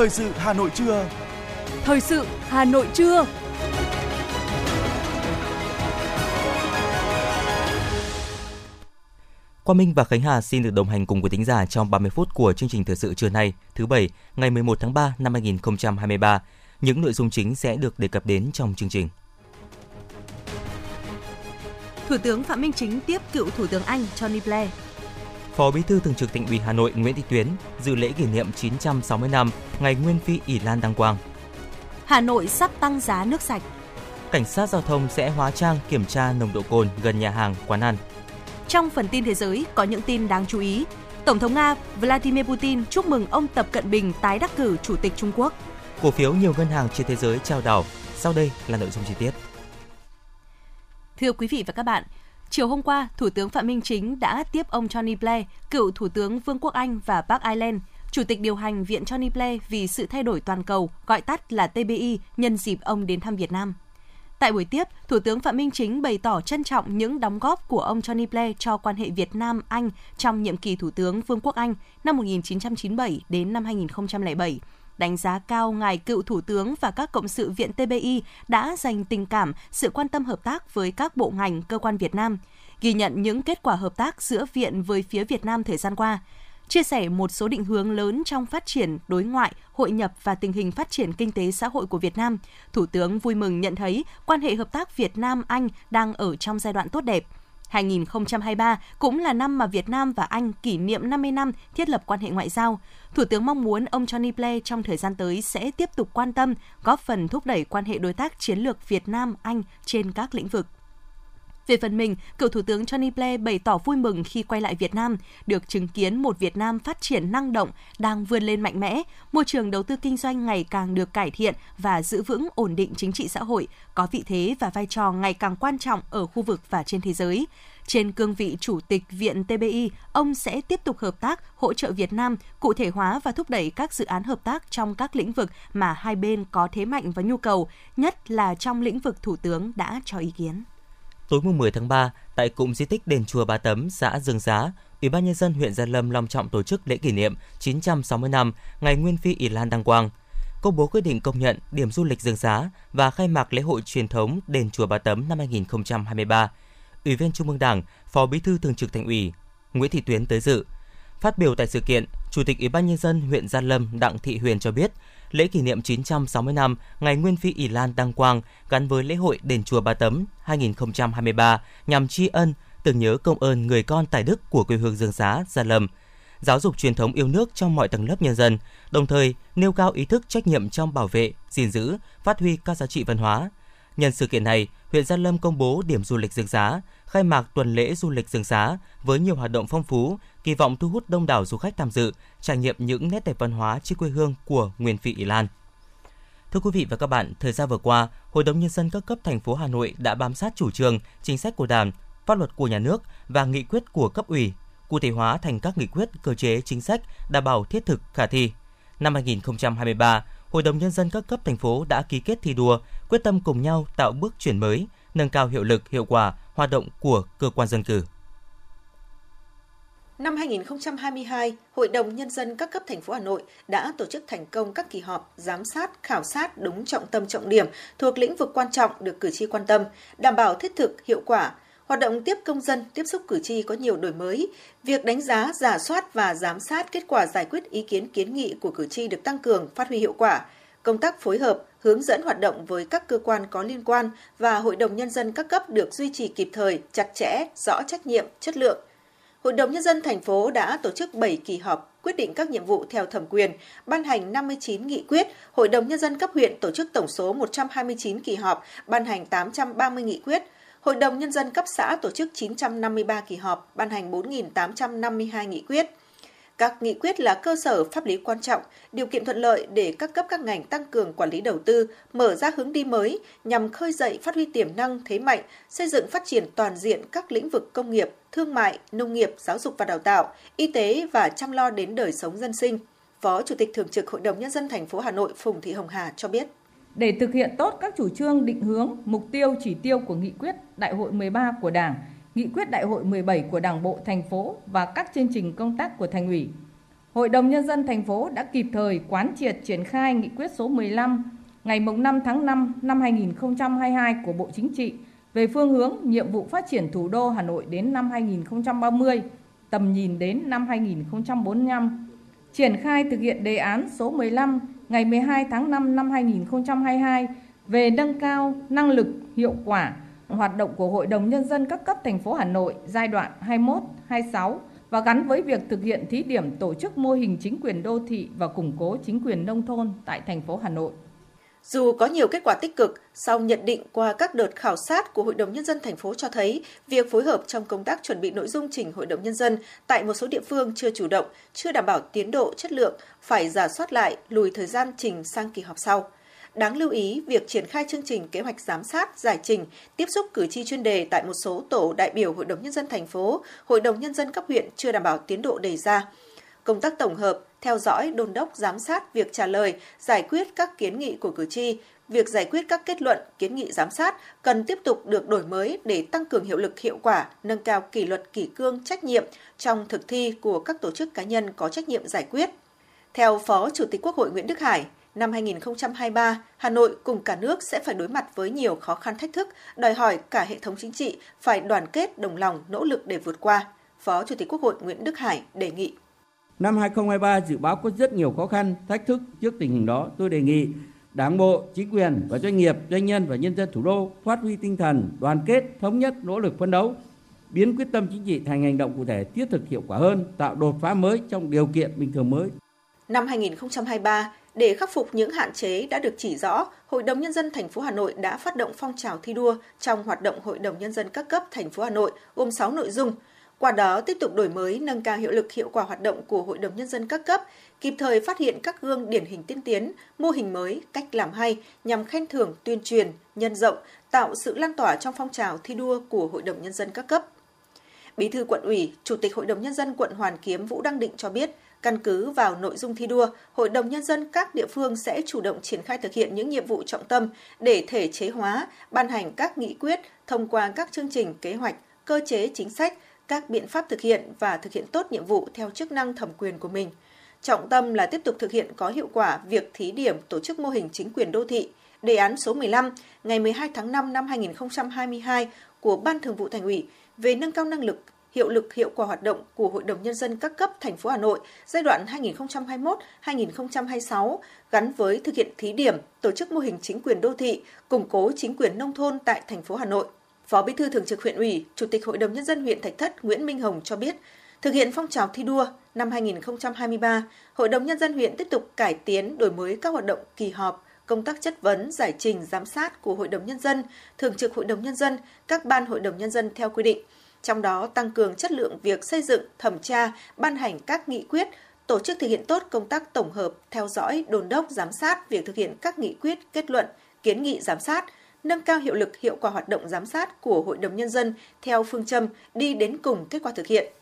Thời sự Hà Nội trưa. Thời sự Hà Nội trưa. Quang Minh và Khánh Hà xin được đồng hành cùng quý thính giả trong 30 phút của chương trình thời sự trưa nay, thứ bảy, ngày 11 tháng 3 năm 2023. Những nội dung chính sẽ được đề cập đến trong chương trình. Thủ tướng Phạm Minh Chính tiếp cựu Thủ tướng Anh Tony Blair. Phó Bí thư Thường trực Thành ủy Hà Nội Nguyễn Thị Tuyến dự lễ kỷ niệm 960 năm ngày Nguyên Phi ỷ Lan Đăng Quang. Hà Nội sắp tăng giá nước sạch. Cảnh sát giao thông sẽ hóa trang kiểm tra nồng độ cồn gần nhà hàng, quán ăn. Trong phần tin thế giới có những tin đáng chú ý. Tổng thống Nga Vladimir Putin chúc mừng ông Tập Cận Bình tái đắc cử Chủ tịch Trung Quốc. Cổ phiếu nhiều ngân hàng trên thế giới trao đảo. Sau đây là nội dung chi tiết. Thưa quý vị và các bạn, chiều hôm qua, Thủ tướng Phạm Minh Chính đã tiếp ông Tony Blair, cựu Thủ tướng Vương quốc Anh và Bắc Ireland, Chủ tịch điều hành Viện Tony Blair vì sự thay đổi toàn cầu, gọi tắt là TBI, nhân dịp ông đến thăm Việt Nam. Tại buổi tiếp, Thủ tướng Phạm Minh Chính bày tỏ trân trọng những đóng góp của ông Tony Blair cho quan hệ Việt Nam-Anh trong nhiệm kỳ Thủ tướng Vương quốc Anh năm 1997 đến năm 2007 đánh giá cao ngài cựu thủ tướng và các cộng sự viện TBI đã dành tình cảm, sự quan tâm hợp tác với các bộ ngành, cơ quan Việt Nam, ghi nhận những kết quả hợp tác giữa viện với phía Việt Nam thời gian qua chia sẻ một số định hướng lớn trong phát triển đối ngoại, hội nhập và tình hình phát triển kinh tế xã hội của Việt Nam. Thủ tướng vui mừng nhận thấy quan hệ hợp tác Việt Nam Anh đang ở trong giai đoạn tốt đẹp. 2023 cũng là năm mà Việt Nam và Anh kỷ niệm 50 năm thiết lập quan hệ ngoại giao. Thủ tướng mong muốn ông Tony Blair trong thời gian tới sẽ tiếp tục quan tâm, góp phần thúc đẩy quan hệ đối tác chiến lược Việt Nam-Anh trên các lĩnh vực. Về phần mình, cựu Thủ tướng Tony Blair bày tỏ vui mừng khi quay lại Việt Nam, được chứng kiến một Việt Nam phát triển năng động, đang vươn lên mạnh mẽ, môi trường đầu tư kinh doanh ngày càng được cải thiện và giữ vững ổn định chính trị xã hội, có vị thế và vai trò ngày càng quan trọng ở khu vực và trên thế giới. Trên cương vị Chủ tịch Viện TBI, ông sẽ tiếp tục hợp tác, hỗ trợ Việt Nam, cụ thể hóa và thúc đẩy các dự án hợp tác trong các lĩnh vực mà hai bên có thế mạnh và nhu cầu, nhất là trong lĩnh vực Thủ tướng đã cho ý kiến. Tối 10 tháng 3, tại cụm di tích đền chùa Ba Tấm, xã Dương Giá, Ủy ban nhân dân huyện Gia Lâm long trọng tổ chức lễ kỷ niệm 960 năm ngày Nguyên Phi ỷ Lan Đăng Quang, công bố quyết định công nhận điểm du lịch Dương Giá và khai mạc lễ hội truyền thống đền chùa Ba Tấm năm 2023. Ủy viên Trung ương Đảng, Phó Bí thư Thường trực Thành ủy Nguyễn Thị Tuyến tới dự. Phát biểu tại sự kiện, Chủ tịch Ủy ban nhân dân huyện Gia Lâm Đặng Thị Huyền cho biết, lễ kỷ niệm 960 năm ngày Nguyên Phi ỷ Lan Đăng Quang gắn với lễ hội đền chùa Ba Tấm 2023 nhằm tri ân, tưởng nhớ công ơn người con tài đức của quê hương Dương Xá, Gia Lâm, giáo dục truyền thống yêu nước trong mọi tầng lớp nhân dân, đồng thời nêu cao ý thức trách nhiệm trong bảo vệ, gìn giữ, phát huy các giá trị văn hóa. Nhân sự kiện này, huyện Gia Lâm công bố điểm du lịch Dương Xá, khai mạc tuần lễ du lịch rừng Xá với nhiều hoạt động phong phú, kỳ vọng thu hút đông đảo du khách tham dự, trải nghiệm những nét đẹp văn hóa trên quê hương của Nguyên Phi Ý Lan. Thưa quý vị và các bạn, thời gian vừa qua, Hội đồng nhân dân các cấp thành phố Hà Nội đã bám sát chủ trương, chính sách của Đảng, pháp luật của nhà nước và nghị quyết của cấp ủy, cụ thể hóa thành các nghị quyết, cơ chế, chính sách đảm bảo thiết thực, khả thi. Năm 2023, Hội đồng nhân dân các cấp thành phố đã ký kết thi đua, quyết tâm cùng nhau tạo bước chuyển mới, nâng cao hiệu lực, hiệu quả hoạt động của cơ quan dân cử. Năm 2022, Hội đồng Nhân dân các cấp thành phố Hà Nội đã tổ chức thành công các kỳ họp giám sát, khảo sát đúng trọng tâm trọng điểm thuộc lĩnh vực quan trọng được cử tri quan tâm, đảm bảo thiết thực, hiệu quả. Hoạt động tiếp công dân, tiếp xúc cử tri có nhiều đổi mới. Việc đánh giá, giả soát và giám sát kết quả giải quyết ý kiến kiến nghị của cử tri được tăng cường, phát huy hiệu quả. Công tác phối hợp, hướng dẫn hoạt động với các cơ quan có liên quan và Hội đồng Nhân dân các cấp được duy trì kịp thời, chặt chẽ, rõ trách nhiệm, chất lượng – Hội đồng Nhân dân thành phố đã tổ chức 7 kỳ họp, quyết định các nhiệm vụ theo thẩm quyền, ban hành 59 nghị quyết. Hội đồng Nhân dân cấp huyện tổ chức tổng số 129 kỳ họp, ban hành 830 nghị quyết. Hội đồng Nhân dân cấp xã tổ chức 953 kỳ họp, ban hành 4.852 nghị quyết. Các nghị quyết là cơ sở pháp lý quan trọng, điều kiện thuận lợi để các cấp các ngành tăng cường quản lý đầu tư, mở ra hướng đi mới nhằm khơi dậy phát huy tiềm năng, thế mạnh, xây dựng phát triển toàn diện các lĩnh vực công nghiệp, thương mại, nông nghiệp, giáo dục và đào tạo, y tế và chăm lo đến đời sống dân sinh. Phó Chủ tịch Thường trực Hội đồng Nhân dân thành phố Hà Nội Phùng Thị Hồng Hà cho biết. Để thực hiện tốt các chủ trương định hướng, mục tiêu, chỉ tiêu của nghị quyết Đại hội 13 của Đảng, nghị quyết Đại hội 17 của Đảng bộ thành phố và các chương trình công tác của thành ủy, Hội đồng Nhân dân thành phố đã kịp thời quán triệt triển khai nghị quyết số 15 ngày 5 tháng 5 năm 2022 của Bộ Chính trị về phương hướng nhiệm vụ phát triển thủ đô Hà Nội đến năm 2030, tầm nhìn đến năm 2045, triển khai thực hiện đề án số 15 ngày 12 tháng 5 năm 2022 về nâng cao năng lực, hiệu quả hoạt động của Hội đồng Nhân dân các cấp thành phố Hà Nội giai đoạn 21-26 và gắn với việc thực hiện thí điểm tổ chức mô hình chính quyền đô thị và củng cố chính quyền nông thôn tại thành phố Hà Nội. Dù có nhiều kết quả tích cực, sau nhận định qua các đợt khảo sát của Hội đồng Nhân dân thành phố cho thấy việc phối hợp trong công tác chuẩn bị nội dung trình Hội đồng Nhân dân tại một số địa phương chưa chủ động, chưa đảm bảo tiến độ chất lượng, phải giả soát lại, lùi thời gian trình sang kỳ họp sau. Đáng lưu ý, việc triển khai chương trình kế hoạch giám sát, giải trình, tiếp xúc cử tri chuyên đề tại một số tổ đại biểu Hội đồng Nhân dân thành phố, Hội đồng Nhân dân cấp huyện chưa đảm bảo tiến độ đề ra. Công tác tổng hợp, theo dõi, đôn đốc, giám sát việc trả lời, giải quyết các kiến nghị của cử tri, việc giải quyết các kết luận, kiến nghị giám sát cần tiếp tục được đổi mới để tăng cường hiệu lực hiệu quả, nâng cao kỷ luật kỷ cương trách nhiệm trong thực thi của các tổ chức cá nhân có trách nhiệm giải quyết. Theo Phó Chủ tịch Quốc hội Nguyễn Đức Hải, năm 2023, Hà Nội cùng cả nước sẽ phải đối mặt với nhiều khó khăn thách thức, đòi hỏi cả hệ thống chính trị phải đoàn kết, đồng lòng, nỗ lực để vượt qua. Phó Chủ tịch Quốc hội Nguyễn Đức Hải đề nghị. Năm 2023 dự báo có rất nhiều khó khăn, thách thức trước tình hình đó. Tôi đề nghị Đảng bộ, chính quyền và doanh nghiệp, doanh nhân và nhân dân thủ đô phát huy tinh thần đoàn kết, thống nhất, nỗ lực phấn đấu, biến quyết tâm chính trị thành hành động cụ thể thiết thực hiệu quả hơn, tạo đột phá mới trong điều kiện bình thường mới. Năm 2023, để khắc phục những hạn chế đã được chỉ rõ, Hội đồng nhân dân thành phố Hà Nội đã phát động phong trào thi đua trong hoạt động Hội đồng nhân dân các cấp thành phố Hà Nội gồm 6 nội dung. Qua đó tiếp tục đổi mới, nâng cao hiệu lực hiệu quả hoạt động của Hội đồng nhân dân các cấp, kịp thời phát hiện các gương điển hình tiên tiến, mô hình mới, cách làm hay nhằm khen thưởng, tuyên truyền, nhân rộng, tạo sự lan tỏa trong phong trào thi đua của Hội đồng nhân dân các cấp. Bí thư quận ủy, Chủ tịch Hội đồng nhân dân quận Hoàn Kiếm Vũ Đăng Định cho biết, Căn cứ vào nội dung thi đua, Hội đồng Nhân dân các địa phương sẽ chủ động triển khai thực hiện những nhiệm vụ trọng tâm để thể chế hóa, ban hành các nghị quyết thông qua các chương trình, kế hoạch, cơ chế chính sách, các biện pháp thực hiện và thực hiện tốt nhiệm vụ theo chức năng thẩm quyền của mình. Trọng tâm là tiếp tục thực hiện có hiệu quả việc thí điểm tổ chức mô hình chính quyền đô thị, đề án số 15 ngày 12 tháng 5 năm 2022 của Ban Thường vụ Thành ủy về nâng cao năng lực hiệu lực hiệu quả hoạt động của Hội đồng Nhân dân các cấp thành phố Hà Nội giai đoạn 2021-2026 gắn với thực hiện thí điểm tổ chức mô hình chính quyền đô thị, củng cố chính quyền nông thôn tại thành phố Hà Nội. Phó Bí thư Thường trực huyện ủy, Chủ tịch Hội đồng Nhân dân huyện Thạch Thất Nguyễn Minh Hồng cho biết, thực hiện phong trào thi đua năm 2023, Hội đồng Nhân dân huyện tiếp tục cải tiến đổi mới các hoạt động kỳ họp, công tác chất vấn, giải trình, giám sát của Hội đồng Nhân dân, Thường trực Hội đồng Nhân dân, các ban Hội đồng Nhân dân theo quy định – trong đó tăng cường chất lượng việc xây dựng, thẩm tra, ban hành các nghị quyết, tổ chức thực hiện tốt công tác tổng hợp, theo dõi, đồn đốc, giám sát việc thực hiện các nghị quyết, kết luận, kiến nghị giám sát, nâng cao hiệu lực hiệu quả hoạt động giám sát của Hội đồng Nhân dân theo phương châm đi đến cùng kết quả thực hiện.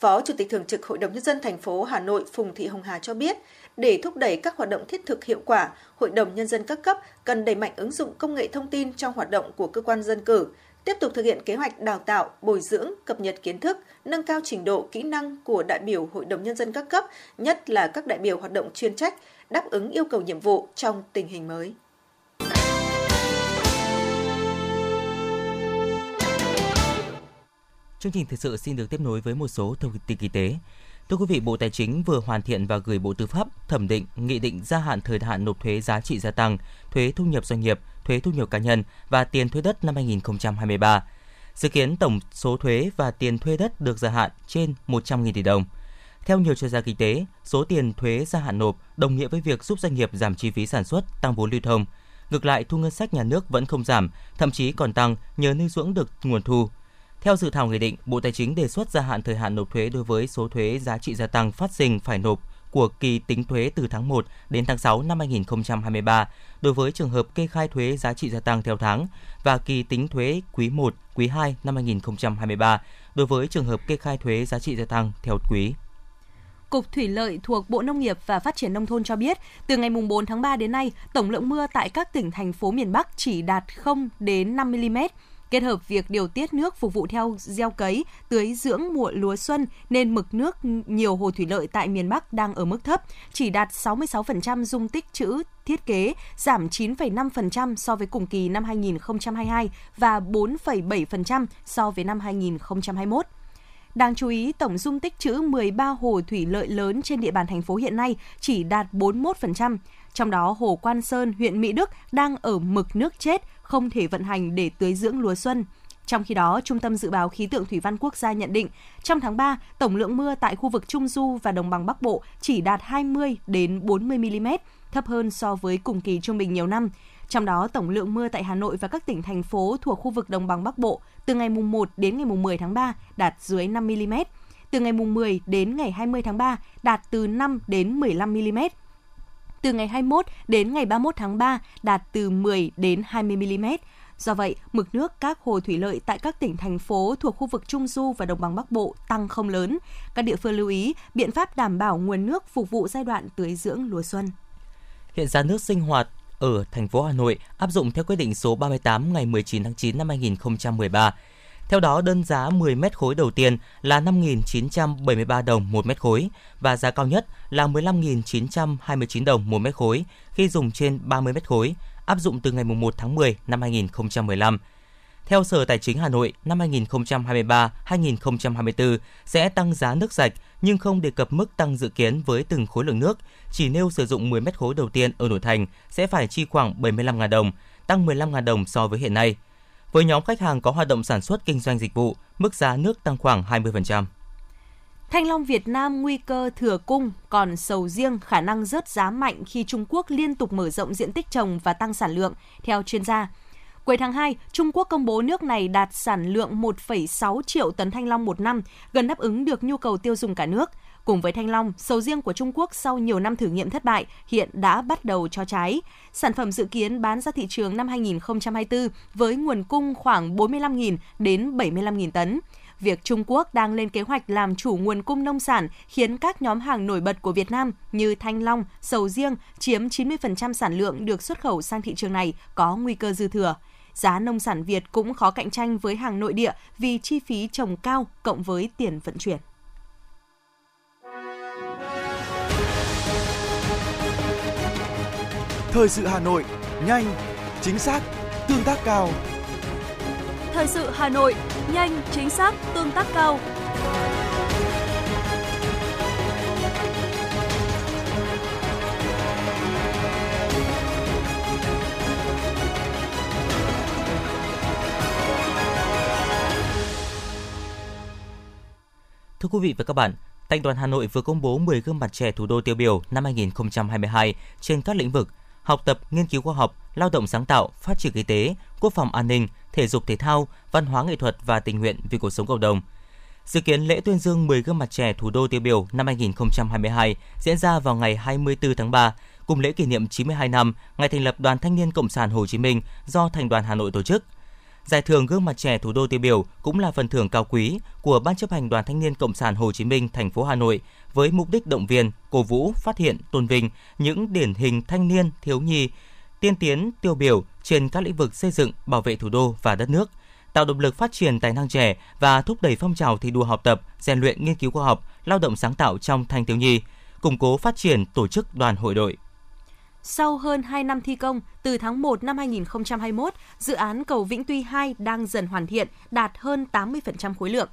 Phó Chủ tịch Thường trực Hội đồng Nhân dân thành phố Hà Nội Phùng Thị Hồng Hà cho biết, để thúc đẩy các hoạt động thiết thực hiệu quả, Hội đồng Nhân dân các cấp cần đẩy mạnh ứng dụng công nghệ thông tin trong hoạt động của cơ quan dân cử, tiếp tục thực hiện kế hoạch đào tạo, bồi dưỡng, cập nhật kiến thức, nâng cao trình độ kỹ năng của đại biểu Hội đồng Nhân dân các cấp, nhất là các đại biểu hoạt động chuyên trách, đáp ứng yêu cầu nhiệm vụ trong tình hình mới. Chương trình thời sự xin được tiếp nối với một số thông tin kinh tế. Thưa quý vị, Bộ Tài chính vừa hoàn thiện và gửi Bộ Tư pháp thẩm định nghị định gia hạn thời hạn nộp thuế giá trị gia tăng, thuế thu nhập doanh nghiệp, thuế thu nhập cá nhân và tiền thuế đất năm 2023. Dự kiến tổng số thuế và tiền thuê đất được gia hạn trên 100.000 tỷ đồng. Theo nhiều chuyên gia kinh tế, số tiền thuế gia hạn nộp đồng nghĩa với việc giúp doanh nghiệp giảm chi phí sản xuất, tăng vốn lưu thông. Ngược lại, thu ngân sách nhà nước vẫn không giảm, thậm chí còn tăng nhờ nuôi dưỡng được nguồn thu. Theo dự thảo nghị định, Bộ Tài chính đề xuất gia hạn thời hạn nộp thuế đối với số thuế giá trị gia tăng phát sinh phải nộp của kỳ tính thuế từ tháng 1 đến tháng 6 năm 2023 đối với trường hợp kê khai thuế giá trị gia tăng theo tháng và kỳ tính thuế quý 1, quý 2 năm 2023 đối với trường hợp kê khai thuế giá trị gia tăng theo quý. Cục Thủy lợi thuộc Bộ Nông nghiệp và Phát triển Nông thôn cho biết, từ ngày 4 tháng 3 đến nay, tổng lượng mưa tại các tỉnh thành phố miền Bắc chỉ đạt 0 đến 5 mm, Kết hợp việc điều tiết nước phục vụ theo gieo cấy, tưới dưỡng mùa lúa xuân nên mực nước nhiều hồ thủy lợi tại miền Bắc đang ở mức thấp, chỉ đạt 66% dung tích trữ thiết kế, giảm 9,5% so với cùng kỳ năm 2022 và 4,7% so với năm 2021. Đáng chú ý, tổng dung tích trữ 13 hồ thủy lợi lớn trên địa bàn thành phố hiện nay chỉ đạt 41%. Trong đó, hồ Quan Sơn, huyện Mỹ Đức đang ở mực nước chết, không thể vận hành để tưới dưỡng lúa xuân. Trong khi đó, Trung tâm Dự báo Khí tượng Thủy văn Quốc gia nhận định, trong tháng 3, tổng lượng mưa tại khu vực Trung Du và Đồng bằng Bắc Bộ chỉ đạt 20 đến 40 mm, thấp hơn so với cùng kỳ trung bình nhiều năm. Trong đó, tổng lượng mưa tại Hà Nội và các tỉnh thành phố thuộc khu vực Đồng bằng Bắc Bộ từ ngày mùng 1 đến ngày mùng 10 tháng 3 đạt dưới 5 mm. Từ ngày mùng 10 đến ngày 20 tháng 3 đạt từ 5 đến 15 mm. Từ ngày 21 đến ngày 31 tháng 3 đạt từ 10 đến 20 mm. Do vậy, mực nước các hồ thủy lợi tại các tỉnh thành phố thuộc khu vực Trung Du và Đồng bằng Bắc Bộ tăng không lớn. Các địa phương lưu ý biện pháp đảm bảo nguồn nước phục vụ giai đoạn tưới dưỡng lúa xuân. Hiện giá nước sinh hoạt ở thành phố Hà Nội áp dụng theo quyết định số 38 ngày 19 tháng 9 năm 2013. Theo đó, đơn giá 10 mét khối đầu tiên là 5.973 đồng một mét khối và giá cao nhất là 15.929 đồng một mét khối khi dùng trên 30 mét khối, áp dụng từ ngày 1 tháng 10 năm 2015. Theo Sở Tài chính Hà Nội, năm 2023-2024 sẽ tăng giá nước sạch nhưng không đề cập mức tăng dự kiến với từng khối lượng nước, chỉ nêu sử dụng 10 mét khối đầu tiên ở nội thành sẽ phải chi khoảng 75.000 đồng, tăng 15.000 đồng so với hiện nay. Với nhóm khách hàng có hoạt động sản xuất kinh doanh dịch vụ, mức giá nước tăng khoảng 20%. Thanh long Việt Nam nguy cơ thừa cung, còn sầu riêng khả năng rớt giá mạnh khi Trung Quốc liên tục mở rộng diện tích trồng và tăng sản lượng, theo chuyên gia. Cuối tháng 2, Trung Quốc công bố nước này đạt sản lượng 1,6 triệu tấn thanh long một năm, gần đáp ứng được nhu cầu tiêu dùng cả nước. Cùng với thanh long, sầu riêng của Trung Quốc sau nhiều năm thử nghiệm thất bại hiện đã bắt đầu cho trái. Sản phẩm dự kiến bán ra thị trường năm 2024 với nguồn cung khoảng 45.000 đến 75.000 tấn. Việc Trung Quốc đang lên kế hoạch làm chủ nguồn cung nông sản khiến các nhóm hàng nổi bật của Việt Nam như thanh long, sầu riêng chiếm 90% sản lượng được xuất khẩu sang thị trường này có nguy cơ dư thừa giá nông sản Việt cũng khó cạnh tranh với hàng nội địa vì chi phí trồng cao cộng với tiền vận chuyển. Thời sự Hà Nội, nhanh, chính xác, tương tác cao. Thời sự Hà Nội, nhanh, chính xác, tương tác cao. Thưa quý vị và các bạn, Thành đoàn Hà Nội vừa công bố 10 gương mặt trẻ thủ đô tiêu biểu năm 2022 trên các lĩnh vực học tập, nghiên cứu khoa học, lao động sáng tạo, phát triển kinh tế, quốc phòng an ninh, thể dục thể thao, văn hóa nghệ thuật và tình nguyện vì cuộc sống cộng đồng. Dự kiến lễ tuyên dương 10 gương mặt trẻ thủ đô tiêu biểu năm 2022 diễn ra vào ngày 24 tháng 3, cùng lễ kỷ niệm 92 năm ngày thành lập Đoàn Thanh niên Cộng sản Hồ Chí Minh do Thành đoàn Hà Nội tổ chức – Giải thưởng gương mặt trẻ thủ đô tiêu biểu cũng là phần thưởng cao quý của Ban chấp hành Đoàn Thanh niên Cộng sản Hồ Chí Minh thành phố Hà Nội với mục đích động viên, cổ vũ, phát hiện, tôn vinh những điển hình thanh niên, thiếu nhi, tiên tiến, tiêu biểu trên các lĩnh vực xây dựng, bảo vệ thủ đô và đất nước, tạo động lực phát triển tài năng trẻ và thúc đẩy phong trào thi đua học tập, rèn luyện nghiên cứu khoa học, lao động sáng tạo trong thanh thiếu nhi, củng cố phát triển tổ chức đoàn hội đội. Sau hơn 2 năm thi công, từ tháng 1 năm 2021, dự án cầu Vĩnh Tuy 2 đang dần hoàn thiện, đạt hơn 80% khối lượng.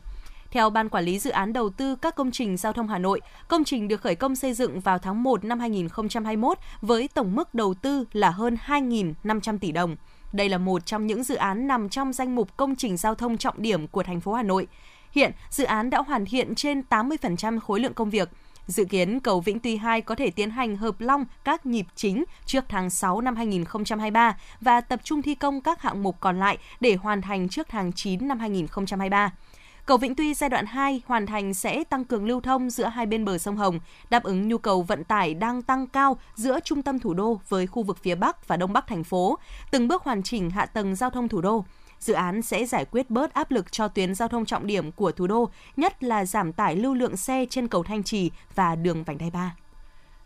Theo Ban Quản lý Dự án Đầu tư các công trình giao thông Hà Nội, công trình được khởi công xây dựng vào tháng 1 năm 2021 với tổng mức đầu tư là hơn 2.500 tỷ đồng. Đây là một trong những dự án nằm trong danh mục công trình giao thông trọng điểm của thành phố Hà Nội. Hiện, dự án đã hoàn thiện trên 80% khối lượng công việc – Dự kiến cầu Vĩnh Tuy 2 có thể tiến hành hợp long các nhịp chính trước tháng 6 năm 2023 và tập trung thi công các hạng mục còn lại để hoàn thành trước tháng 9 năm 2023. Cầu Vĩnh Tuy giai đoạn 2 hoàn thành sẽ tăng cường lưu thông giữa hai bên bờ sông Hồng, đáp ứng nhu cầu vận tải đang tăng cao giữa trung tâm thủ đô với khu vực phía Bắc và Đông Bắc thành phố, từng bước hoàn chỉnh hạ tầng giao thông thủ đô dự án sẽ giải quyết bớt áp lực cho tuyến giao thông trọng điểm của thủ đô, nhất là giảm tải lưu lượng xe trên cầu Thanh Trì và đường vành đai 3.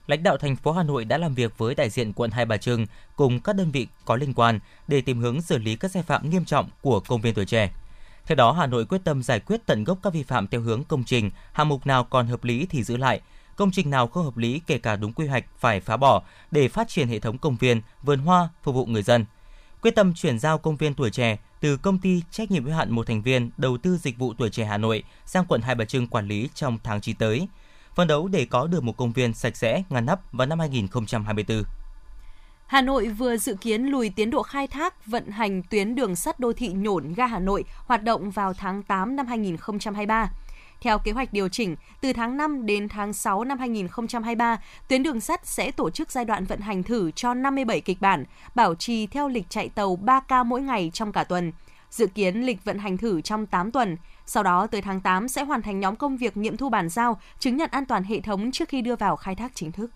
lãnh đạo thành phố Hà Nội đã làm việc với đại diện quận Hai Bà Trưng cùng các đơn vị có liên quan để tìm hướng xử lý các sai phạm nghiêm trọng của công viên tuổi trẻ. Theo đó, Hà Nội quyết tâm giải quyết tận gốc các vi phạm theo hướng công trình, hạng mục nào còn hợp lý thì giữ lại, công trình nào không hợp lý kể cả đúng quy hoạch phải phá bỏ để phát triển hệ thống công viên, vườn hoa phục vụ người dân. Quyết tâm chuyển giao công viên tuổi trẻ từ công ty trách nhiệm hữu hạn một thành viên đầu tư dịch vụ tuổi trẻ Hà Nội sang quận Hai Bà Trưng quản lý trong tháng 9 tới. Phấn đấu để có được một công viên sạch sẽ, ngăn nắp vào năm 2024. Hà Nội vừa dự kiến lùi tiến độ khai thác vận hành tuyến đường sắt đô thị nhổn ga Hà Nội hoạt động vào tháng 8 năm 2023. Theo kế hoạch điều chỉnh, từ tháng 5 đến tháng 6 năm 2023, tuyến đường sắt sẽ tổ chức giai đoạn vận hành thử cho 57 kịch bản, bảo trì theo lịch chạy tàu 3 ca mỗi ngày trong cả tuần. Dự kiến lịch vận hành thử trong 8 tuần. Sau đó tới tháng 8 sẽ hoàn thành nhóm công việc nghiệm thu bản giao, chứng nhận an toàn hệ thống trước khi đưa vào khai thác chính thức.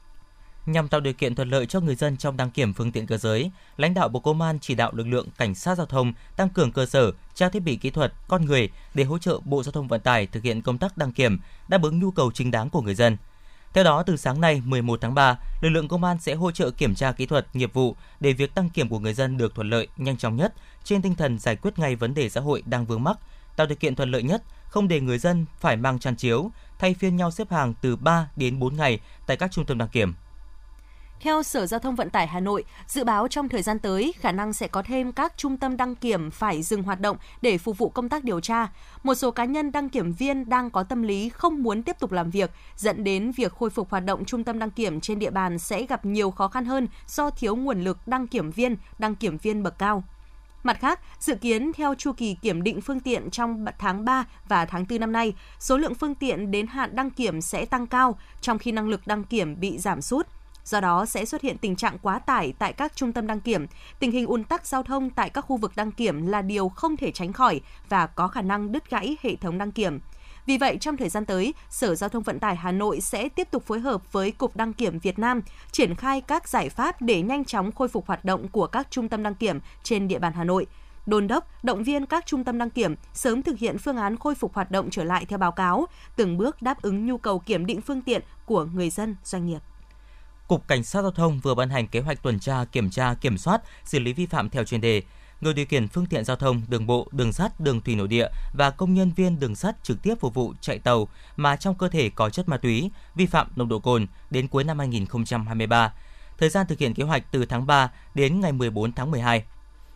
Nhằm tạo điều kiện thuận lợi cho người dân trong đăng kiểm phương tiện cơ giới, lãnh đạo Bộ Công an chỉ đạo lực lượng cảnh sát giao thông tăng cường cơ sở, trang thiết bị kỹ thuật, con người để hỗ trợ Bộ Giao thông Vận tải thực hiện công tác đăng kiểm, đáp ứng nhu cầu chính đáng của người dân. Theo đó, từ sáng nay 11 tháng 3, lực lượng công an sẽ hỗ trợ kiểm tra kỹ thuật, nghiệp vụ để việc đăng kiểm của người dân được thuận lợi, nhanh chóng nhất, trên tinh thần giải quyết ngay vấn đề xã hội đang vướng mắc, tạo điều kiện thuận lợi nhất, không để người dân phải mang chăn chiếu, thay phiên nhau xếp hàng từ 3 đến 4 ngày tại các trung tâm đăng kiểm. Theo Sở Giao thông Vận tải Hà Nội, dự báo trong thời gian tới khả năng sẽ có thêm các trung tâm đăng kiểm phải dừng hoạt động để phục vụ công tác điều tra. Một số cá nhân đăng kiểm viên đang có tâm lý không muốn tiếp tục làm việc, dẫn đến việc khôi phục hoạt động trung tâm đăng kiểm trên địa bàn sẽ gặp nhiều khó khăn hơn do thiếu nguồn lực đăng kiểm viên, đăng kiểm viên bậc cao. Mặt khác, dự kiến theo chu kỳ kiểm định phương tiện trong tháng 3 và tháng 4 năm nay, số lượng phương tiện đến hạn đăng kiểm sẽ tăng cao, trong khi năng lực đăng kiểm bị giảm sút. Do đó sẽ xuất hiện tình trạng quá tải tại các trung tâm đăng kiểm. Tình hình ùn tắc giao thông tại các khu vực đăng kiểm là điều không thể tránh khỏi và có khả năng đứt gãy hệ thống đăng kiểm. Vì vậy, trong thời gian tới, Sở Giao thông Vận tải Hà Nội sẽ tiếp tục phối hợp với Cục Đăng kiểm Việt Nam triển khai các giải pháp để nhanh chóng khôi phục hoạt động của các trung tâm đăng kiểm trên địa bàn Hà Nội đôn đốc, động viên các trung tâm đăng kiểm sớm thực hiện phương án khôi phục hoạt động trở lại theo báo cáo, từng bước đáp ứng nhu cầu kiểm định phương tiện của người dân, doanh nghiệp. Cục Cảnh sát Giao thông vừa ban hành kế hoạch tuần tra, kiểm tra, kiểm soát, xử lý vi phạm theo chuyên đề. Người điều khiển phương tiện giao thông, đường bộ, đường sắt, đường thủy nội địa và công nhân viên đường sắt trực tiếp phục vụ chạy tàu mà trong cơ thể có chất ma túy, vi phạm nồng độ cồn đến cuối năm 2023. Thời gian thực hiện kế hoạch từ tháng 3 đến ngày 14 tháng 12.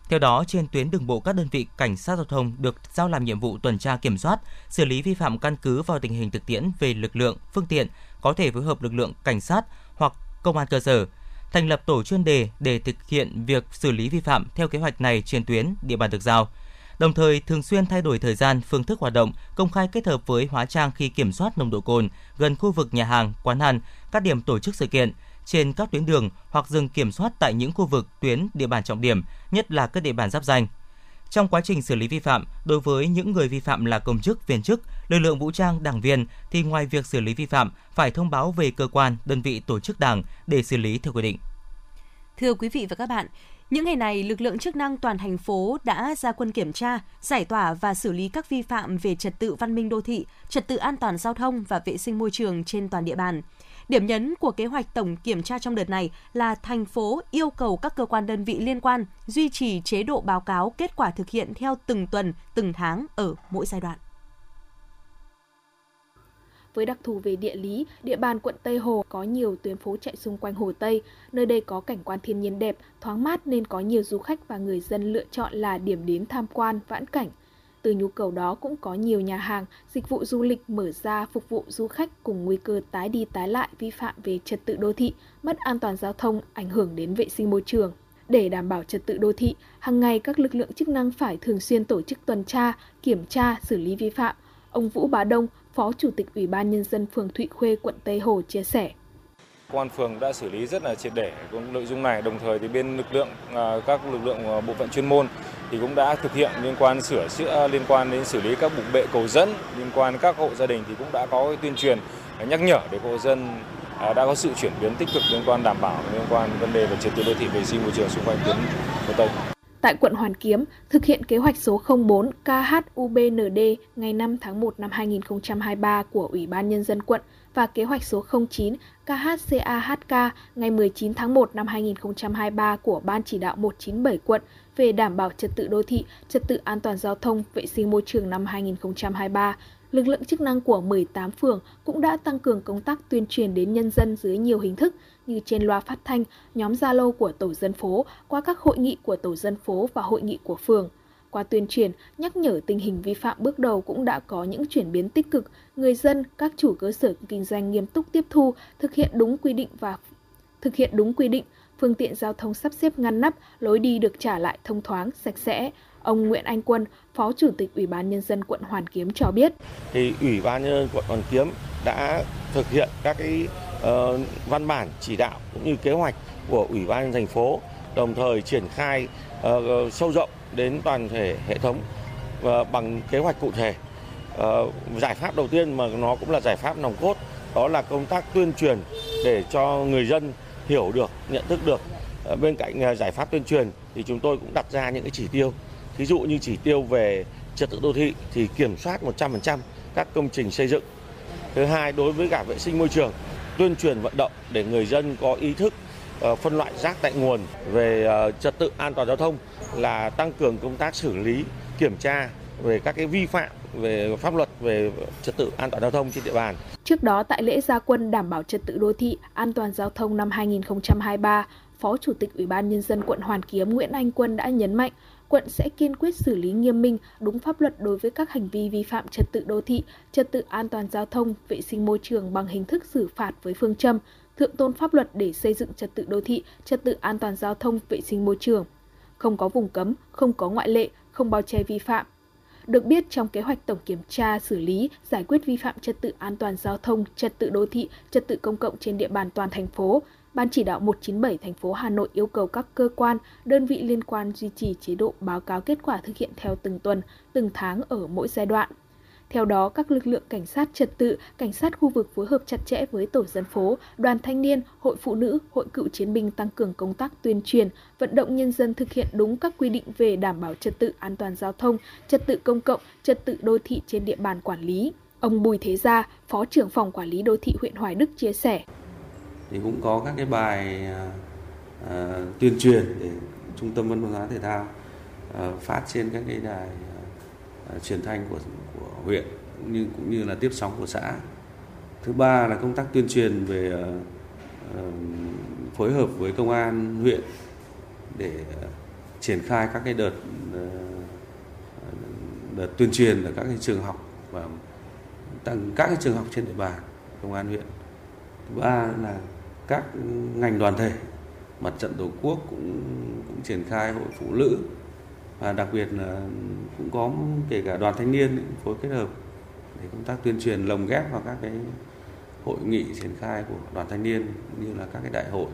Theo đó, trên tuyến đường bộ các đơn vị cảnh sát giao thông được giao làm nhiệm vụ tuần tra kiểm soát, xử lý vi phạm căn cứ vào tình hình thực tiễn về lực lượng, phương tiện, có thể phối hợp lực lượng cảnh sát hoặc công an cơ sở, thành lập tổ chuyên đề để thực hiện việc xử lý vi phạm theo kế hoạch này trên tuyến địa bàn được giao. Đồng thời thường xuyên thay đổi thời gian, phương thức hoạt động, công khai kết hợp với hóa trang khi kiểm soát nồng độ cồn gần khu vực nhà hàng, quán ăn, các điểm tổ chức sự kiện trên các tuyến đường hoặc dừng kiểm soát tại những khu vực tuyến địa bàn trọng điểm, nhất là các địa bàn giáp danh. Trong quá trình xử lý vi phạm, đối với những người vi phạm là công chức, viên chức, lực lượng vũ trang, đảng viên thì ngoài việc xử lý vi phạm phải thông báo về cơ quan, đơn vị tổ chức đảng để xử lý theo quy định. Thưa quý vị và các bạn, những ngày này, lực lượng chức năng toàn thành phố đã ra quân kiểm tra, giải tỏa và xử lý các vi phạm về trật tự văn minh đô thị, trật tự an toàn giao thông và vệ sinh môi trường trên toàn địa bàn. Điểm nhấn của kế hoạch tổng kiểm tra trong đợt này là thành phố yêu cầu các cơ quan đơn vị liên quan duy trì chế độ báo cáo kết quả thực hiện theo từng tuần, từng tháng ở mỗi giai đoạn. Với đặc thù về địa lý, địa bàn quận Tây Hồ có nhiều tuyến phố chạy xung quanh Hồ Tây. Nơi đây có cảnh quan thiên nhiên đẹp, thoáng mát nên có nhiều du khách và người dân lựa chọn là điểm đến tham quan, vãn cảnh. Từ nhu cầu đó cũng có nhiều nhà hàng, dịch vụ du lịch mở ra phục vụ du khách cùng nguy cơ tái đi tái lại vi phạm về trật tự đô thị, mất an toàn giao thông, ảnh hưởng đến vệ sinh môi trường. Để đảm bảo trật tự đô thị, hàng ngày các lực lượng chức năng phải thường xuyên tổ chức tuần tra, kiểm tra, xử lý vi phạm. Ông Vũ Bá Đông, Phó Chủ tịch Ủy ban Nhân dân phường Thụy Khuê, quận Tây Hồ chia sẻ. Công an phường đã xử lý rất là triệt để nội dung này, đồng thời thì bên lực lượng à, các lực lượng à, bộ phận chuyên môn thì cũng đã thực hiện liên quan sửa chữa liên quan đến xử lý các bục bệ cầu dẫn liên quan các hộ gia đình thì cũng đã có tuyên truyền à, nhắc nhở để hộ dân à, đã có sự chuyển biến tích cực liên quan đảm bảo liên quan vấn đề về trật tự đô thị vệ sinh môi trường xung quanh tuyến Hồ Tây. Tại quận Hoàn Kiếm, thực hiện kế hoạch số 04 KHUBND ngày 5 tháng 1 năm 2023 của Ủy ban Nhân dân quận và kế hoạch số 09 KHCAHK ngày 19 tháng 1 năm 2023 của Ban chỉ đạo 197 quận về đảm bảo trật tự đô thị, trật tự an toàn giao thông, vệ sinh môi trường năm 2023, lực lượng chức năng của 18 phường cũng đã tăng cường công tác tuyên truyền đến nhân dân dưới nhiều hình thức như trên loa phát thanh, nhóm Zalo của tổ dân phố, qua các hội nghị của tổ dân phố và hội nghị của phường. Qua tuyên truyền, nhắc nhở tình hình vi phạm bước đầu cũng đã có những chuyển biến tích cực, người dân, các chủ cơ sở kinh doanh nghiêm túc tiếp thu, thực hiện đúng quy định và thực hiện đúng quy định, phương tiện giao thông sắp xếp ngăn nắp, lối đi được trả lại thông thoáng, sạch sẽ. Ông Nguyễn Anh Quân, Phó Chủ tịch Ủy ban Nhân dân quận Hoàn Kiếm cho biết. Thì Ủy ban Nhân dân quận Hoàn Kiếm đã thực hiện các cái uh, văn bản chỉ đạo cũng như kế hoạch của Ủy ban thành phố, đồng thời triển khai uh, sâu rộng đến toàn thể hệ thống và bằng kế hoạch cụ thể. Ờ, giải pháp đầu tiên mà nó cũng là giải pháp nòng cốt đó là công tác tuyên truyền để cho người dân hiểu được, nhận thức được. Ờ, bên cạnh giải pháp tuyên truyền thì chúng tôi cũng đặt ra những cái chỉ tiêu Ví dụ như chỉ tiêu về trật tự đô thị thì kiểm soát 100% các công trình xây dựng. Thứ hai, đối với cả vệ sinh môi trường, tuyên truyền vận động để người dân có ý thức Ờ, phân loại rác tại nguồn về ờ, trật tự an toàn giao thông là tăng cường công tác xử lý, kiểm tra về các cái vi phạm về pháp luật về trật tự an toàn giao thông trên địa bàn. Trước đó tại lễ gia quân đảm bảo trật tự đô thị, an toàn giao thông năm 2023, Phó Chủ tịch Ủy ban Nhân dân quận Hoàn Kiếm Nguyễn Anh Quân đã nhấn mạnh quận sẽ kiên quyết xử lý nghiêm minh đúng pháp luật đối với các hành vi vi phạm trật tự đô thị, trật tự an toàn giao thông, vệ sinh môi trường bằng hình thức xử phạt với phương châm thượng tôn pháp luật để xây dựng trật tự đô thị, trật tự an toàn giao thông, vệ sinh môi trường. Không có vùng cấm, không có ngoại lệ, không bao che vi phạm. Được biết trong kế hoạch tổng kiểm tra, xử lý, giải quyết vi phạm trật tự an toàn giao thông, trật tự đô thị, trật tự công cộng trên địa bàn toàn thành phố, Ban chỉ đạo 197 thành phố Hà Nội yêu cầu các cơ quan, đơn vị liên quan duy trì chế độ báo cáo kết quả thực hiện theo từng tuần, từng tháng ở mỗi giai đoạn. Theo đó, các lực lượng cảnh sát trật tự, cảnh sát khu vực phối hợp chặt chẽ với tổ dân phố, đoàn thanh niên, hội phụ nữ, hội cựu chiến binh tăng cường công tác tuyên truyền, vận động nhân dân thực hiện đúng các quy định về đảm bảo trật tự an toàn giao thông, trật tự công cộng, trật tự đô thị trên địa bàn quản lý. Ông Bùi Thế Gia, Phó trưởng phòng quản lý đô thị huyện Hoài Đức chia sẻ thì cũng có các cái bài uh, tuyên truyền để trung tâm văn hóa thể thao uh, phát trên các cái đài uh, truyền thanh của của huyện cũng như cũng như là tiếp sóng của xã. Thứ ba là công tác tuyên truyền về uh, phối hợp với công an huyện để uh, triển khai các cái đợt uh, đợt tuyên truyền ở các cái trường học và tăng các cái trường học trên địa bàn công an huyện. Thứ ba là các ngành đoàn thể mặt trận tổ quốc cũng cũng triển khai hội phụ nữ và đặc biệt là cũng có kể cả đoàn thanh niên phối kết hợp để công tác tuyên truyền lồng ghép vào các cái hội nghị triển khai của đoàn thanh niên như là các cái đại hội.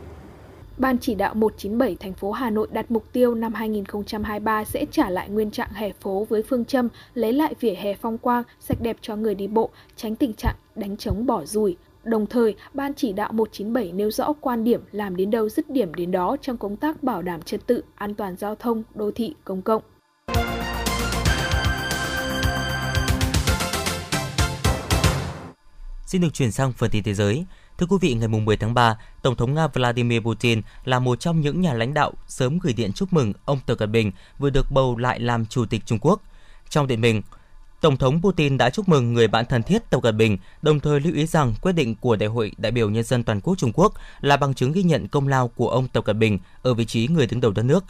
Ban chỉ đạo 197 thành phố Hà Nội đặt mục tiêu năm 2023 sẽ trả lại nguyên trạng hè phố với phương châm lấy lại vỉa hè phong quang, sạch đẹp cho người đi bộ, tránh tình trạng đánh trống bỏ rùi, Đồng thời, Ban chỉ đạo 197 nêu rõ quan điểm làm đến đâu dứt điểm đến đó trong công tác bảo đảm trật tự, an toàn giao thông, đô thị, công cộng. Xin được chuyển sang phần tin thế giới. Thưa quý vị, ngày 10 tháng 3, Tổng thống Nga Vladimir Putin là một trong những nhà lãnh đạo sớm gửi điện chúc mừng ông Tập Cận Bình vừa được bầu lại làm Chủ tịch Trung Quốc. Trong điện mình, Tổng thống Putin đã chúc mừng người bạn thân thiết Tập Cận Bình, đồng thời lưu ý rằng quyết định của Đại hội đại biểu nhân dân toàn quốc Trung Quốc là bằng chứng ghi nhận công lao của ông Tập Cận Bình ở vị trí người đứng đầu đất nước.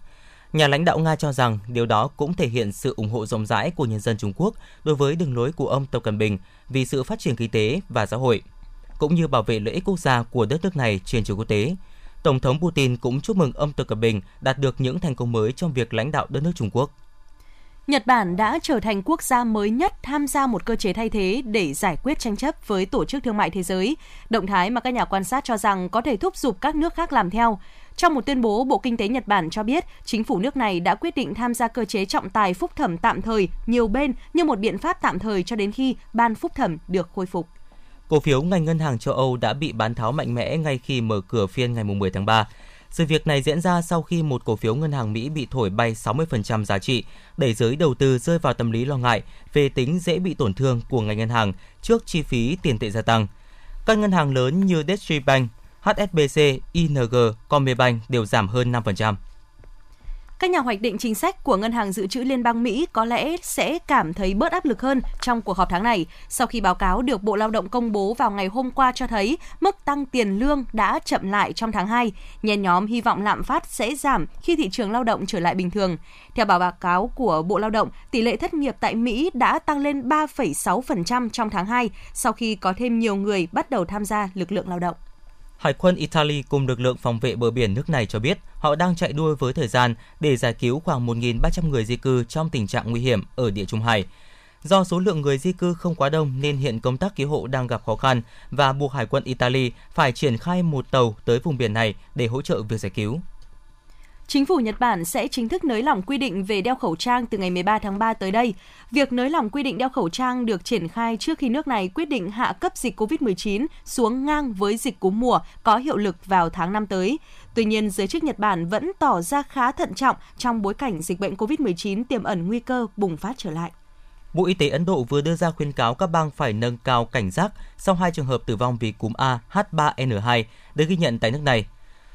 Nhà lãnh đạo Nga cho rằng điều đó cũng thể hiện sự ủng hộ rộng rãi của nhân dân Trung Quốc đối với đường lối của ông Tập Cận Bình vì sự phát triển kinh tế và xã hội, cũng như bảo vệ lợi ích quốc gia của đất nước này trên trường quốc tế. Tổng thống Putin cũng chúc mừng ông Tập Cận Bình đạt được những thành công mới trong việc lãnh đạo đất nước Trung Quốc. Nhật Bản đã trở thành quốc gia mới nhất tham gia một cơ chế thay thế để giải quyết tranh chấp với Tổ chức Thương mại Thế giới, động thái mà các nhà quan sát cho rằng có thể thúc giục các nước khác làm theo. Trong một tuyên bố, Bộ Kinh tế Nhật Bản cho biết chính phủ nước này đã quyết định tham gia cơ chế trọng tài phúc thẩm tạm thời nhiều bên như một biện pháp tạm thời cho đến khi ban phúc thẩm được khôi phục. Cổ phiếu ngành ngân hàng châu Âu đã bị bán tháo mạnh mẽ ngay khi mở cửa phiên ngày 10 tháng 3. Sự việc này diễn ra sau khi một cổ phiếu ngân hàng Mỹ bị thổi bay 60% giá trị, đẩy giới đầu tư rơi vào tâm lý lo ngại về tính dễ bị tổn thương của ngành ngân hàng trước chi phí tiền tệ gia tăng. Các ngân hàng lớn như Deutsche Bank, HSBC, ING, Commerzbank đều giảm hơn 5%. Các nhà hoạch định chính sách của Ngân hàng Dự trữ Liên bang Mỹ có lẽ sẽ cảm thấy bớt áp lực hơn trong cuộc họp tháng này sau khi báo cáo được Bộ Lao động công bố vào ngày hôm qua cho thấy mức tăng tiền lương đã chậm lại trong tháng 2. Nhen nhóm hy vọng lạm phát sẽ giảm khi thị trường lao động trở lại bình thường. Theo báo cáo của Bộ Lao động, tỷ lệ thất nghiệp tại Mỹ đã tăng lên 3,6% trong tháng 2 sau khi có thêm nhiều người bắt đầu tham gia lực lượng lao động. Hải quân Italy cùng lực lượng phòng vệ bờ biển nước này cho biết họ đang chạy đua với thời gian để giải cứu khoảng 1.300 người di cư trong tình trạng nguy hiểm ở địa Trung Hải. Do số lượng người di cư không quá đông nên hiện công tác cứu hộ đang gặp khó khăn và buộc Hải quân Italy phải triển khai một tàu tới vùng biển này để hỗ trợ việc giải cứu. Chính phủ Nhật Bản sẽ chính thức nới lỏng quy định về đeo khẩu trang từ ngày 13 tháng 3 tới đây. Việc nới lỏng quy định đeo khẩu trang được triển khai trước khi nước này quyết định hạ cấp dịch COVID-19 xuống ngang với dịch cúm mùa có hiệu lực vào tháng 5 tới. Tuy nhiên, giới chức Nhật Bản vẫn tỏ ra khá thận trọng trong bối cảnh dịch bệnh COVID-19 tiềm ẩn nguy cơ bùng phát trở lại. Bộ Y tế Ấn Độ vừa đưa ra khuyến cáo các bang phải nâng cao cảnh giác sau hai trường hợp tử vong vì cúm A H3N2 được ghi nhận tại nước này.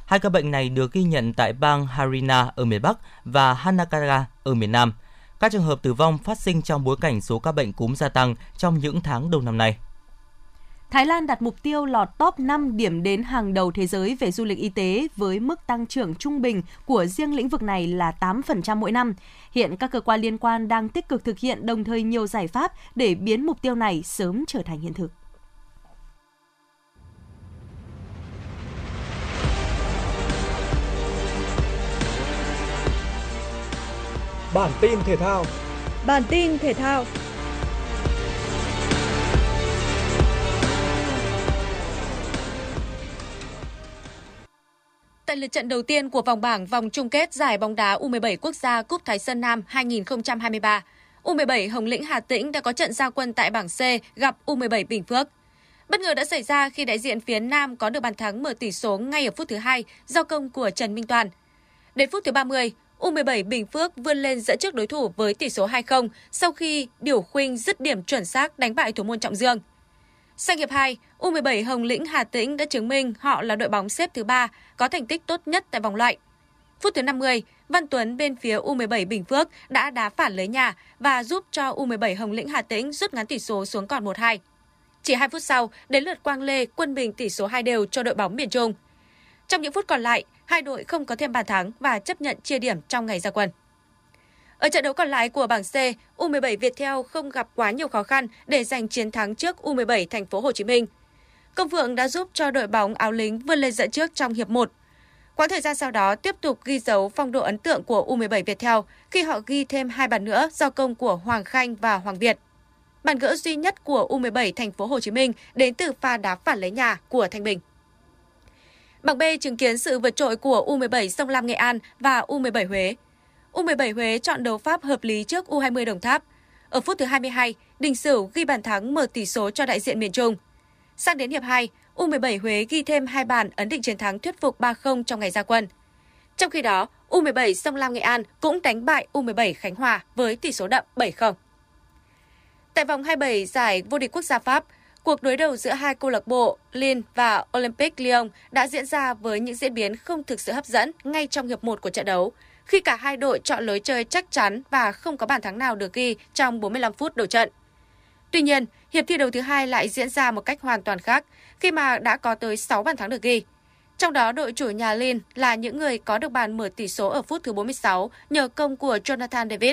Hai ca bệnh này được ghi nhận tại bang Harina ở miền Bắc và Hanakara ở miền Nam. Các trường hợp tử vong phát sinh trong bối cảnh số ca bệnh cúm gia tăng trong những tháng đầu năm nay. Thái Lan đặt mục tiêu lọt top 5 điểm đến hàng đầu thế giới về du lịch y tế với mức tăng trưởng trung bình của riêng lĩnh vực này là 8% mỗi năm. Hiện các cơ quan liên quan đang tích cực thực hiện đồng thời nhiều giải pháp để biến mục tiêu này sớm trở thành hiện thực. Bản tin thể thao. Bản tin thể thao. Tại lượt trận đầu tiên của vòng bảng vòng chung kết giải bóng đá U17 quốc gia Cúp Thái Sơn Nam 2023, U17 Hồng Lĩnh Hà Tĩnh đã có trận giao quân tại bảng C gặp U17 Bình Phước. Bất ngờ đã xảy ra khi đại diện phía Nam có được bàn thắng mở tỷ số ngay ở phút thứ hai do công của Trần Minh Toàn. Đến phút thứ 30, U17 Bình Phước vươn lên dẫn trước đối thủ với tỷ số 2-0 sau khi Điểu Khuynh dứt điểm chuẩn xác đánh bại thủ môn Trọng Dương. Sang hiệp 2, U17 Hồng Lĩnh Hà Tĩnh đã chứng minh họ là đội bóng xếp thứ 3, có thành tích tốt nhất tại vòng loại. Phút thứ 50, Văn Tuấn bên phía U17 Bình Phước đã đá phản lưới nhà và giúp cho U17 Hồng Lĩnh Hà Tĩnh rút ngắn tỷ số xuống còn 1-2. Chỉ 2 phút sau, đến lượt Quang Lê quân bình tỷ số 2 đều cho đội bóng miền Trung. Trong những phút còn lại, hai đội không có thêm bàn thắng và chấp nhận chia điểm trong ngày ra quân. Ở trận đấu còn lại của bảng C, U17 Viettel không gặp quá nhiều khó khăn để giành chiến thắng trước U17 Thành phố Hồ Chí Minh. Công Phượng đã giúp cho đội bóng áo lính vươn lên dẫn trước trong hiệp 1. Quãng thời gian sau đó tiếp tục ghi dấu phong độ ấn tượng của U17 Viettel khi họ ghi thêm hai bàn nữa do công của Hoàng Khanh và Hoàng Việt. Bàn gỡ duy nhất của U17 Thành phố Hồ Chí Minh đến từ pha đá phản lấy nhà của Thanh Bình. Bảng B chứng kiến sự vượt trội của U17 Sông Lam Nghệ An và U17 Huế. U17 Huế chọn đấu pháp hợp lý trước U20 Đồng Tháp. Ở phút thứ 22, Đình Sửu ghi bàn thắng mở tỷ số cho đại diện miền Trung. Sang đến hiệp 2, U17 Huế ghi thêm hai bàn ấn định chiến thắng thuyết phục 3-0 trong ngày ra quân. Trong khi đó, U17 Sông Lam Nghệ An cũng đánh bại U17 Khánh Hòa với tỷ số đậm 7-0. Tại vòng 27 giải vô địch quốc gia Pháp, Cuộc đối đầu giữa hai câu lạc bộ Lille và Olympic Lyon đã diễn ra với những diễn biến không thực sự hấp dẫn ngay trong hiệp 1 của trận đấu, khi cả hai đội chọn lối chơi chắc chắn và không có bàn thắng nào được ghi trong 45 phút đầu trận. Tuy nhiên, hiệp thi đấu thứ hai lại diễn ra một cách hoàn toàn khác khi mà đã có tới 6 bàn thắng được ghi. Trong đó đội chủ nhà Lille là những người có được bàn mở tỷ số ở phút thứ 46 nhờ công của Jonathan David.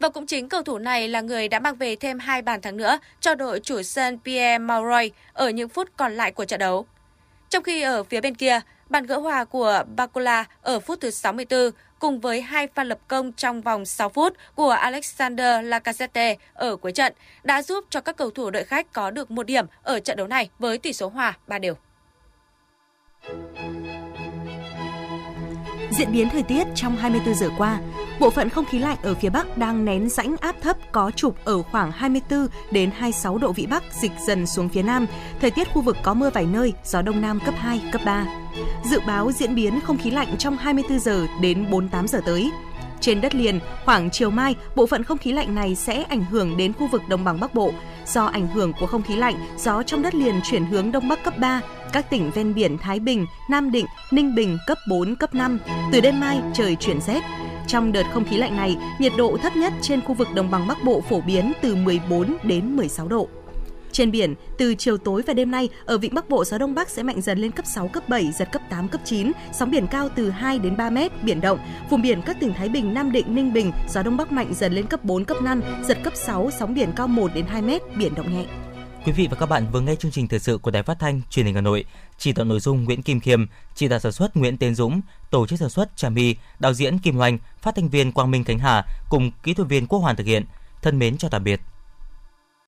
Và cũng chính cầu thủ này là người đã mang về thêm hai bàn thắng nữa cho đội chủ sân Pierre Mauroy ở những phút còn lại của trận đấu. Trong khi ở phía bên kia, bàn gỡ hòa của Bacola ở phút thứ 64 cùng với hai pha lập công trong vòng 6 phút của Alexander Lacazette ở cuối trận đã giúp cho các cầu thủ đội khách có được một điểm ở trận đấu này với tỷ số hòa 3 đều. Diễn biến thời tiết trong 24 giờ qua, bộ phận không khí lạnh ở phía Bắc đang nén rãnh áp thấp có trục ở khoảng 24 đến 26 độ vĩ Bắc dịch dần xuống phía Nam. Thời tiết khu vực có mưa vài nơi, gió đông nam cấp 2, cấp 3. dự báo diễn biến không khí lạnh trong 24 giờ đến 48 giờ tới. Trên đất liền, khoảng chiều mai, bộ phận không khí lạnh này sẽ ảnh hưởng đến khu vực đồng bằng Bắc Bộ. Do ảnh hưởng của không khí lạnh, gió trong đất liền chuyển hướng đông bắc cấp 3, các tỉnh ven biển Thái Bình, Nam Định, Ninh Bình cấp 4, cấp 5. Từ đêm mai, trời chuyển rét. Trong đợt không khí lạnh này, nhiệt độ thấp nhất trên khu vực đồng bằng Bắc Bộ phổ biến từ 14 đến 16 độ. Trên biển, từ chiều tối và đêm nay, ở vịnh Bắc Bộ gió đông bắc sẽ mạnh dần lên cấp 6, cấp 7, giật cấp 8, cấp 9, sóng biển cao từ 2 đến 3 mét, biển động. Vùng biển các tỉnh Thái Bình, Nam Định, Ninh Bình, gió đông bắc mạnh dần lên cấp 4, cấp 5, giật cấp 6, sóng biển cao 1 đến 2 mét, biển động nhẹ. Quý vị và các bạn vừa nghe chương trình thời sự của Đài Phát thanh Truyền hình Hà Nội. Chỉ đạo nội dung Nguyễn Kim Khiêm, chỉ đạo sản xuất Nguyễn Tiến Dũng, tổ chức sản xuất Trà My, đạo diễn Kim Hoành, phát thanh viên Quang Minh Khánh Hà cùng kỹ thuật viên Quốc Hoàn thực hiện. Thân mến chào tạm biệt.